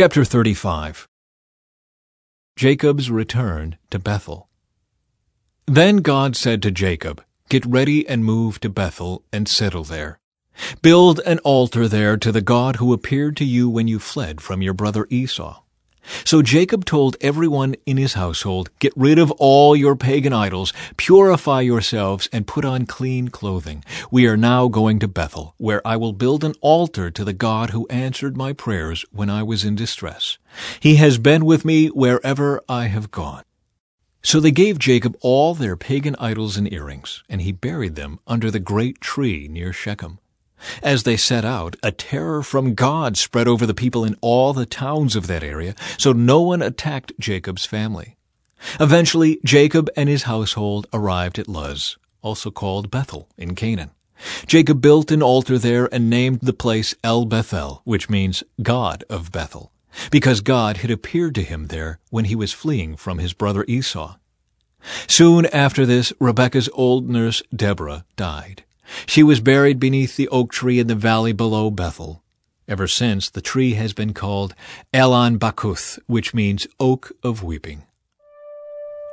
Chapter 35 Jacob's return to Bethel. Then God said to Jacob, Get ready and move to Bethel and settle there. Build an altar there to the God who appeared to you when you fled from your brother Esau. So Jacob told everyone in his household, Get rid of all your pagan idols, purify yourselves, and put on clean clothing. We are now going to Bethel, where I will build an altar to the God who answered my prayers when I was in distress. He has been with me wherever I have gone. So they gave Jacob all their pagan idols and earrings, and he buried them under the great tree near Shechem. As they set out, a terror from God spread over the people in all the towns of that area, so no one attacked Jacob's family. Eventually, Jacob and his household arrived at Luz, also called Bethel, in Canaan. Jacob built an altar there and named the place El Bethel, which means God of Bethel, because God had appeared to him there when he was fleeing from his brother Esau. Soon after this, Rebekah's old nurse Deborah died. She was buried beneath the oak tree in the valley below Bethel. Ever since, the tree has been called Elon Bakuth, which means Oak of Weeping.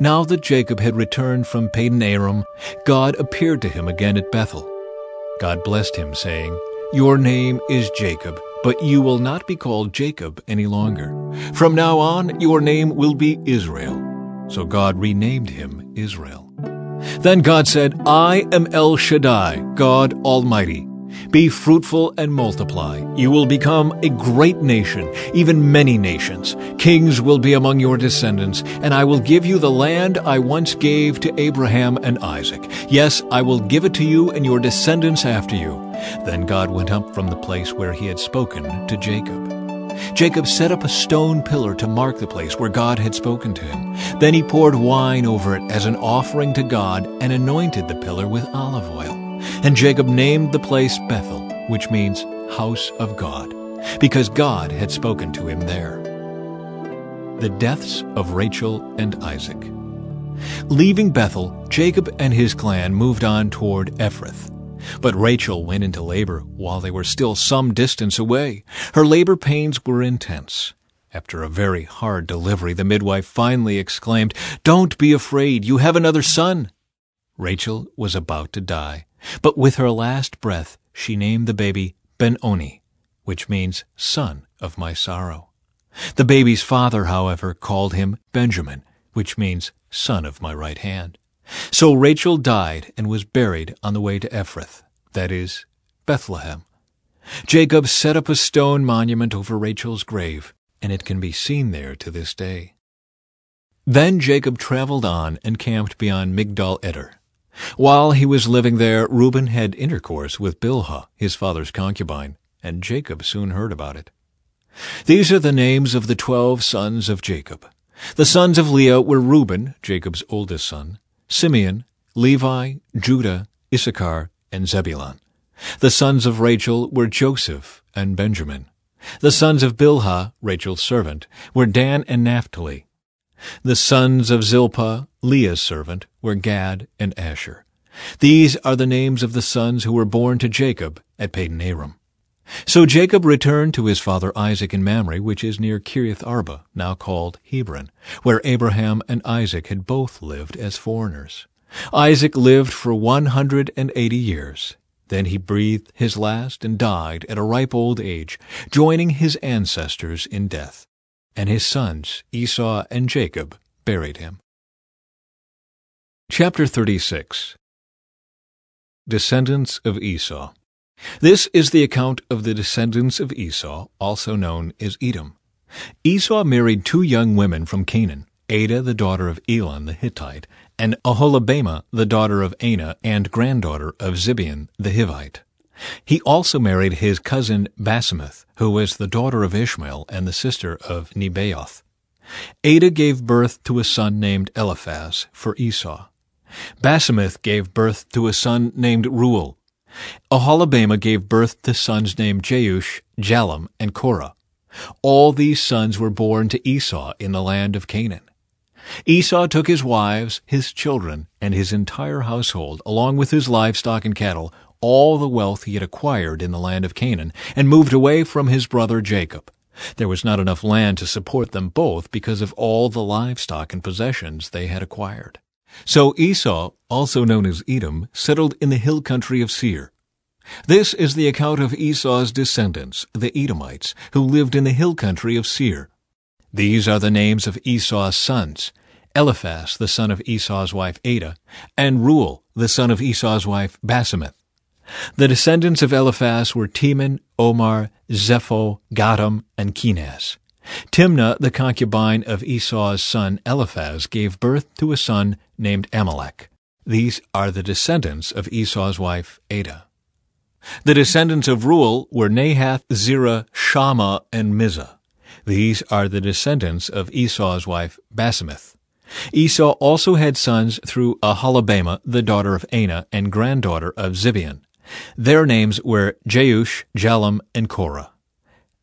Now that Jacob had returned from Padan Aram, God appeared to him again at Bethel. God blessed him, saying, Your name is Jacob, but you will not be called Jacob any longer. From now on, your name will be Israel. So God renamed him Israel. Then God said, I am El Shaddai, God Almighty. Be fruitful and multiply. You will become a great nation, even many nations. Kings will be among your descendants, and I will give you the land I once gave to Abraham and Isaac. Yes, I will give it to you and your descendants after you. Then God went up from the place where he had spoken to Jacob. Jacob set up a stone pillar to mark the place where God had spoken to him. Then he poured wine over it as an offering to God and anointed the pillar with olive oil. And Jacob named the place Bethel, which means house of God, because God had spoken to him there. The deaths of Rachel and Isaac. Leaving Bethel, Jacob and his clan moved on toward Ephrath. But Rachel went into labor while they were still some distance away. Her labor pains were intense. After a very hard delivery, the midwife finally exclaimed, Don't be afraid, you have another son. Rachel was about to die, but with her last breath she named the baby Ben-Oni, which means son of my sorrow. The baby's father, however, called him Benjamin, which means son of my right hand. So Rachel died and was buried on the way to Ephrath, that is, Bethlehem. Jacob set up a stone monument over Rachel's grave, and it can be seen there to this day. Then Jacob traveled on and camped beyond Migdal Eder. While he was living there, Reuben had intercourse with Bilhah, his father's concubine, and Jacob soon heard about it. These are the names of the twelve sons of Jacob. The sons of Leah were Reuben, Jacob's oldest son, Simeon, Levi, Judah, Issachar, and Zebulun. The sons of Rachel were Joseph and Benjamin. The sons of Bilhah, Rachel's servant, were Dan and Naphtali. The sons of Zilpah, Leah's servant, were Gad and Asher. These are the names of the sons who were born to Jacob at Padan Aram. So Jacob returned to his father Isaac in Mamre, which is near Kiriath Arba, now called Hebron, where Abraham and Isaac had both lived as foreigners. Isaac lived for one hundred and eighty years. Then he breathed his last and died at a ripe old age, joining his ancestors in death. And his sons, Esau and Jacob, buried him. Chapter 36 Descendants of Esau this is the account of the descendants of Esau, also known as Edom. Esau married two young women from Canaan, Adah the daughter of Elon the Hittite, and Aholibamah the daughter of Anah and granddaughter of Zibeon the Hivite. He also married his cousin Basemath, who was the daughter of Ishmael and the sister of Nebaioth. Adah gave birth to a son named Eliphaz for Esau. Basemath gave birth to a son named Reuel Aholibamah gave birth to sons named Jeush, Jalam, and Korah. All these sons were born to Esau in the land of Canaan. Esau took his wives, his children, and his entire household, along with his livestock and cattle, all the wealth he had acquired in the land of Canaan, and moved away from his brother Jacob. There was not enough land to support them both because of all the livestock and possessions they had acquired. So Esau, also known as Edom, settled in the hill country of Seir. This is the account of Esau's descendants, the Edomites, who lived in the hill country of Seir. These are the names of Esau's sons, Eliphaz, the son of Esau's wife Adah, and Reuel, the son of Esau's wife Basemath. The descendants of Eliphaz were Teman, Omar, Zepho, Gatam, and Kenaz. Timnah, the concubine of Esau's son Eliphaz, gave birth to a son named Amalek. These are the descendants of Esau's wife Adah. The descendants of Reuel were Nahath, Zerah, Shammah, and Mizzah. These are the descendants of Esau's wife Basemath. Esau also had sons through Aholibamah, the daughter of Anah and granddaughter of Zibeon. Their names were Jeush, Jalam, and Korah.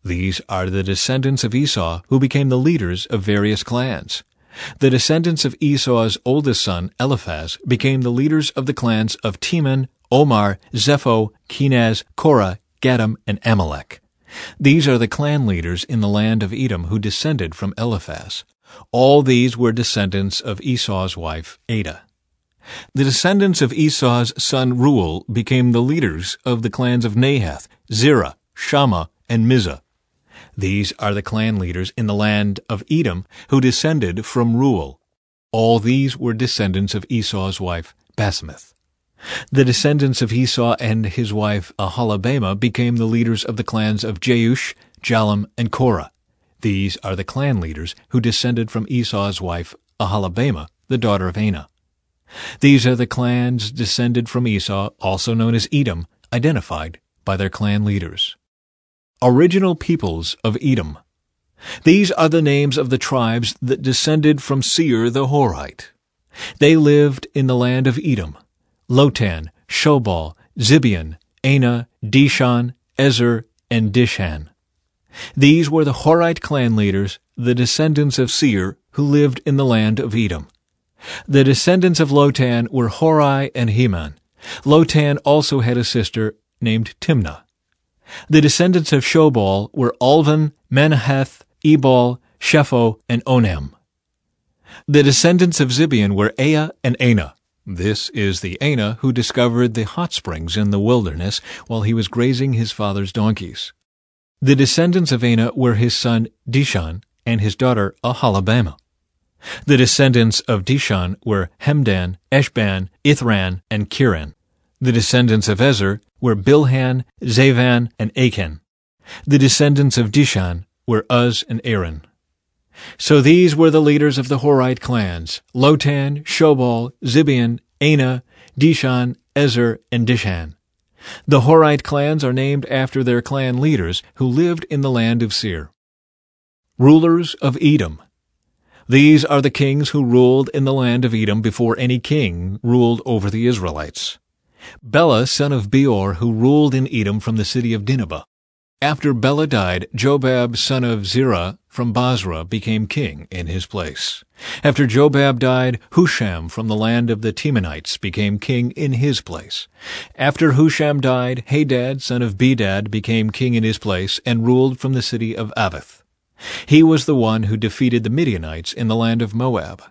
These are the descendants of Esau who became the leaders of various clans. The descendants of Esau's oldest son, Eliphaz, became the leaders of the clans of Teman, Omar, Zepho, Kenaz, Korah, Gatam, and Amalek. These are the clan leaders in the land of Edom who descended from Eliphaz. All these were descendants of Esau's wife, Adah. The descendants of Esau's son Reuel became the leaders of the clans of Nahath, Zerah, Shammah, and Mizzah. These are the clan leaders in the land of Edom who descended from Reuel. All these were descendants of Esau's wife, Basemath. The descendants of Esau and his wife Aholibamah became the leaders of the clans of Jeush, Jalam, and Korah. These are the clan leaders who descended from Esau's wife Aholibamah, the daughter of Anah. These are the clans descended from Esau, also known as Edom, identified by their clan leaders. Original peoples of Edom. These are the names of the tribes that descended from Seir the Horite. They lived in the land of Edom. Lotan, Shobal, Zibeon, Anah, Dishon, Ezer, and Dishan. These were the Horite clan leaders, the descendants of Seir, who lived in the land of Edom. The descendants of Lotan were Horai and Hemam. Lotan also had a sister named Timnah. The descendants of Shobal were Alvan, Manahath, Ebal, Shepho, and Onam. The descendants of Zibeon were Ea and Anah. This is the Anah who discovered the hot springs in the wilderness while he was grazing his father's donkeys. The descendants of Anah were his son Dishon and his daughter Aholibamah. The descendants of Dishon were Hemdan, Eshban, Ithran, and Keran. The descendants of Ezer were Bilhan, Zaavan, and Akan. The descendants of Dishon were Uz and Aran. So these were the leaders of the Horite clans, Lotan, Shobal, Zibeon, Anah, Dishan, Ezer, and Dishan. The Horite clans are named after their clan leaders who lived in the land of Seir. Rulers of Edom these are the kings who ruled in the land of Edom before any king ruled over the Israelites. Bela, son of Beor, who ruled in Edom from the city of Dinhabah. After Bela died, Jobab, son of Zerah, from Bozrah, became king in his place. After Jobab died, Husham from the land of the Temanites became king in his place. After Husham died, Hadad, son of Bedad, became king in his place and ruled from the city of Avith. He was the one who defeated the Midianites in the land of Moab.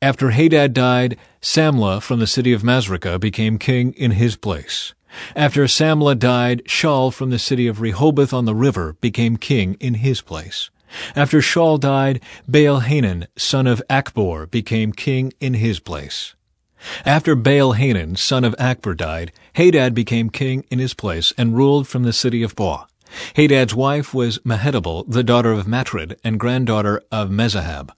After Hadad died, Samla from the city of Masrekah became king in his place. After Samla died, Shaul from the city of Rehoboth on the river became king in his place. After Shaul died, Baal-Hanan, son of Achbor, became king in his place. After Baal-Hanan, son of Achbor, died, Hadad became king in his place and ruled from the city of Boah. Hadad's wife was Mehetabel, the daughter of Matred and granddaughter of Mezahab.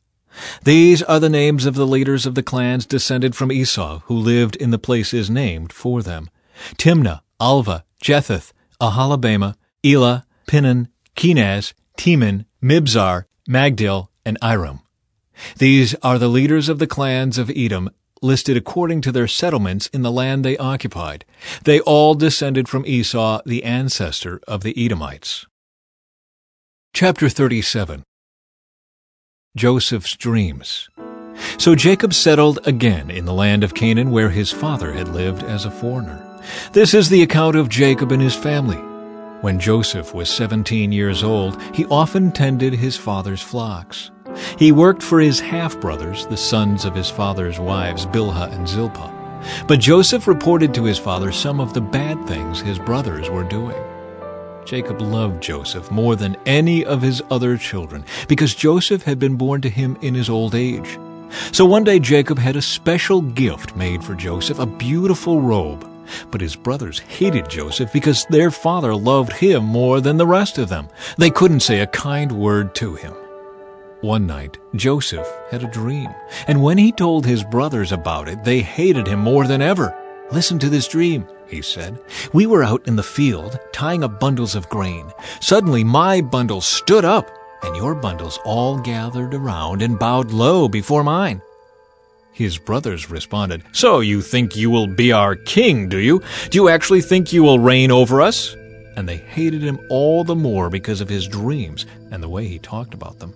These are the names of the leaders of the clans descended from Esau, who lived in the places named for them. Timnah, Alva, Jetheth, Aholibamah, Elah, Pinon, Kenaz, Teman, Mibzar, Magdiel, and Iram. These are the leaders of the clans of Edom listed according to their settlements in the land they occupied. They all descended from Esau, the ancestor of the Edomites. Chapter 37 Joseph's Dreams So Jacob settled again in the land of Canaan where his father had lived as a foreigner. This is the account of Jacob and his family. When Joseph was 17 years old, he often tended his father's flocks. He worked for his half-brothers, the sons of his father's wives, Bilhah and Zilpah. But Joseph reported to his father some of the bad things his brothers were doing. Jacob loved Joseph more than any of his other children because Joseph had been born to him in his old age. So one day Jacob had a special gift made for Joseph, a beautiful robe. But his brothers hated Joseph because their father loved him more than the rest of them. They couldn't say a kind word to him. One night, Joseph had a dream, and when he told his brothers about it, they hated him more than ever. Listen to this dream, he said. We were out in the field, tying up bundles of grain. Suddenly my bundle stood up, and your bundles all gathered around and bowed low before mine. His brothers responded, So you think you will be our king, do you? Do you actually think you will reign over us? And they hated him all the more because of his dreams and the way he talked about them.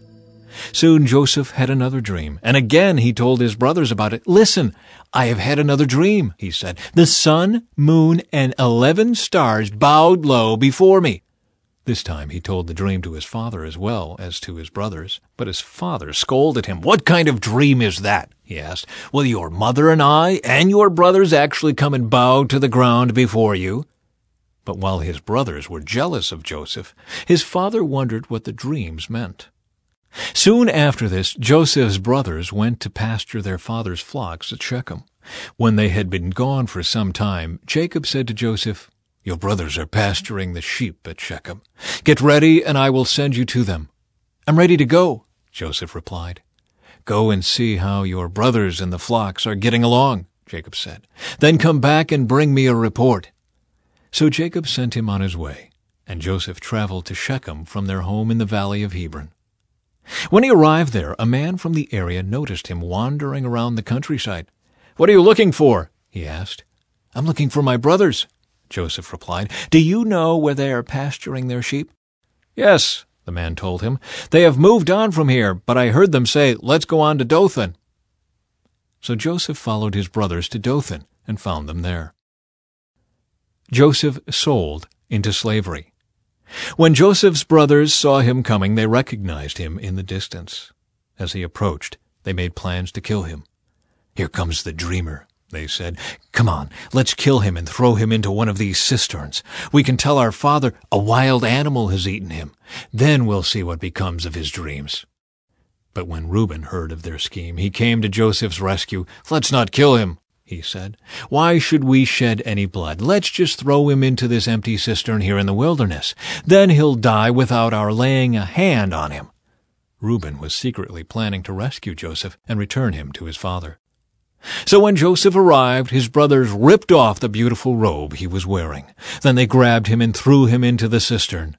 Soon Joseph had another dream, and again he told his brothers about it. Listen, I have had another dream, he said. The sun, moon, and eleven stars bowed low before me. This time he told the dream to his father as well as to his brothers. But his father scolded him. What kind of dream is that? he asked. Will your mother and I and your brothers actually come and bow to the ground before you? But while his brothers were jealous of Joseph, his father wondered what the dreams meant. Soon after this, Joseph's brothers went to pasture their father's flocks at Shechem. When they had been gone for some time, Jacob said to Joseph, Your brothers are pasturing the sheep at Shechem. Get ready, and I will send you to them. I'm ready to go, Joseph replied. Go and see how your brothers and the flocks are getting along, Jacob said. Then come back and bring me a report. So Jacob sent him on his way, and Joseph traveled to Shechem from their home in the valley of Hebron. When he arrived there, a man from the area noticed him wandering around the countryside. What are you looking for? he asked. I'm looking for my brothers, Joseph replied. Do you know where they are pasturing their sheep? Yes, the man told him. They have moved on from here, but I heard them say, Let's go on to Dothan. So Joseph followed his brothers to Dothan and found them there. Joseph sold into slavery. When Joseph's brothers saw him coming, they recognized him in the distance. As he approached, they made plans to kill him. Here comes the dreamer, they said. Come on, let's kill him and throw him into one of these cisterns. We can tell our father a wild animal has eaten him. Then we'll see what becomes of his dreams. But when Reuben heard of their scheme, he came to Joseph's rescue. Let's not kill him, he said. Why should we shed any blood? Let's just throw him into this empty cistern here in the wilderness. Then he'll die without our laying a hand on him. Reuben was secretly planning to rescue Joseph and return him to his father. So when Joseph arrived, his brothers ripped off the beautiful robe he was wearing. Then they grabbed him and threw him into the cistern.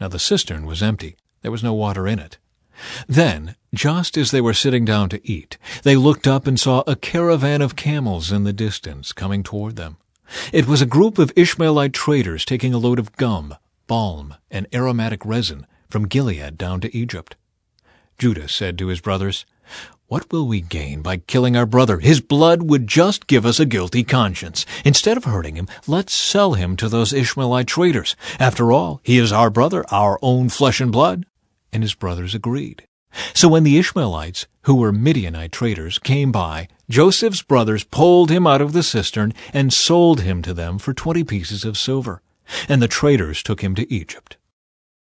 Now the cistern was empty. There was no water in it. Then, just as they were sitting down to eat, they looked up and saw a caravan of camels in the distance coming toward them. It was a group of Ishmaelite traders taking a load of gum, balm, and aromatic resin from Gilead down to Egypt. Judah said to his brothers, What will we gain by killing our brother? His blood would just give us a guilty conscience. Instead of hurting him, let's sell him to those Ishmaelite traders. After all, he is our brother, our own flesh and blood and his brothers agreed. So when the Ishmaelites, who were Midianite traders, came by, Joseph's brothers pulled him out of the cistern and sold him to them for twenty pieces of silver, and the traders took him to Egypt.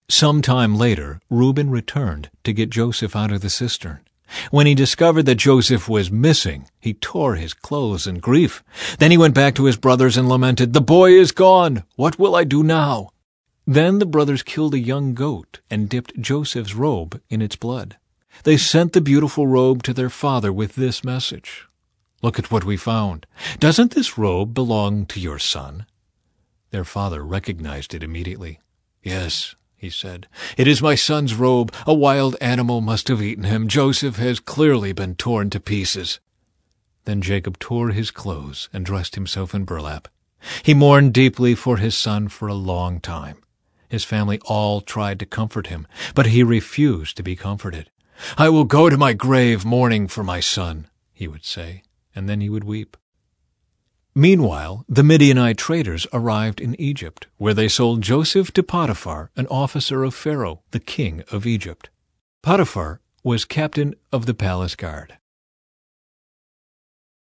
Some time later, Reuben returned to get Joseph out of the cistern. When he discovered that Joseph was missing, he tore his clothes in grief. Then he went back to his brothers and lamented, The boy is gone! What will I do now? Then the brothers killed a young goat and dipped Joseph's robe in its blood. They sent the beautiful robe to their father with this message. Look at what we found. Doesn't this robe belong to your son? Their father recognized it immediately. Yes, he said. It is my son's robe. A wild animal must have eaten him. Joseph has clearly been torn to pieces. Then Jacob tore his clothes and dressed himself in burlap. He mourned deeply for his son for a long time. His family all tried to comfort him, but he refused to be comforted. I will go to my grave mourning for my son, he would say, and then he would weep. Meanwhile, the Midianite traders arrived in Egypt, where they sold Joseph to Potiphar, an officer of Pharaoh, the king of Egypt. Potiphar was captain of the palace guard.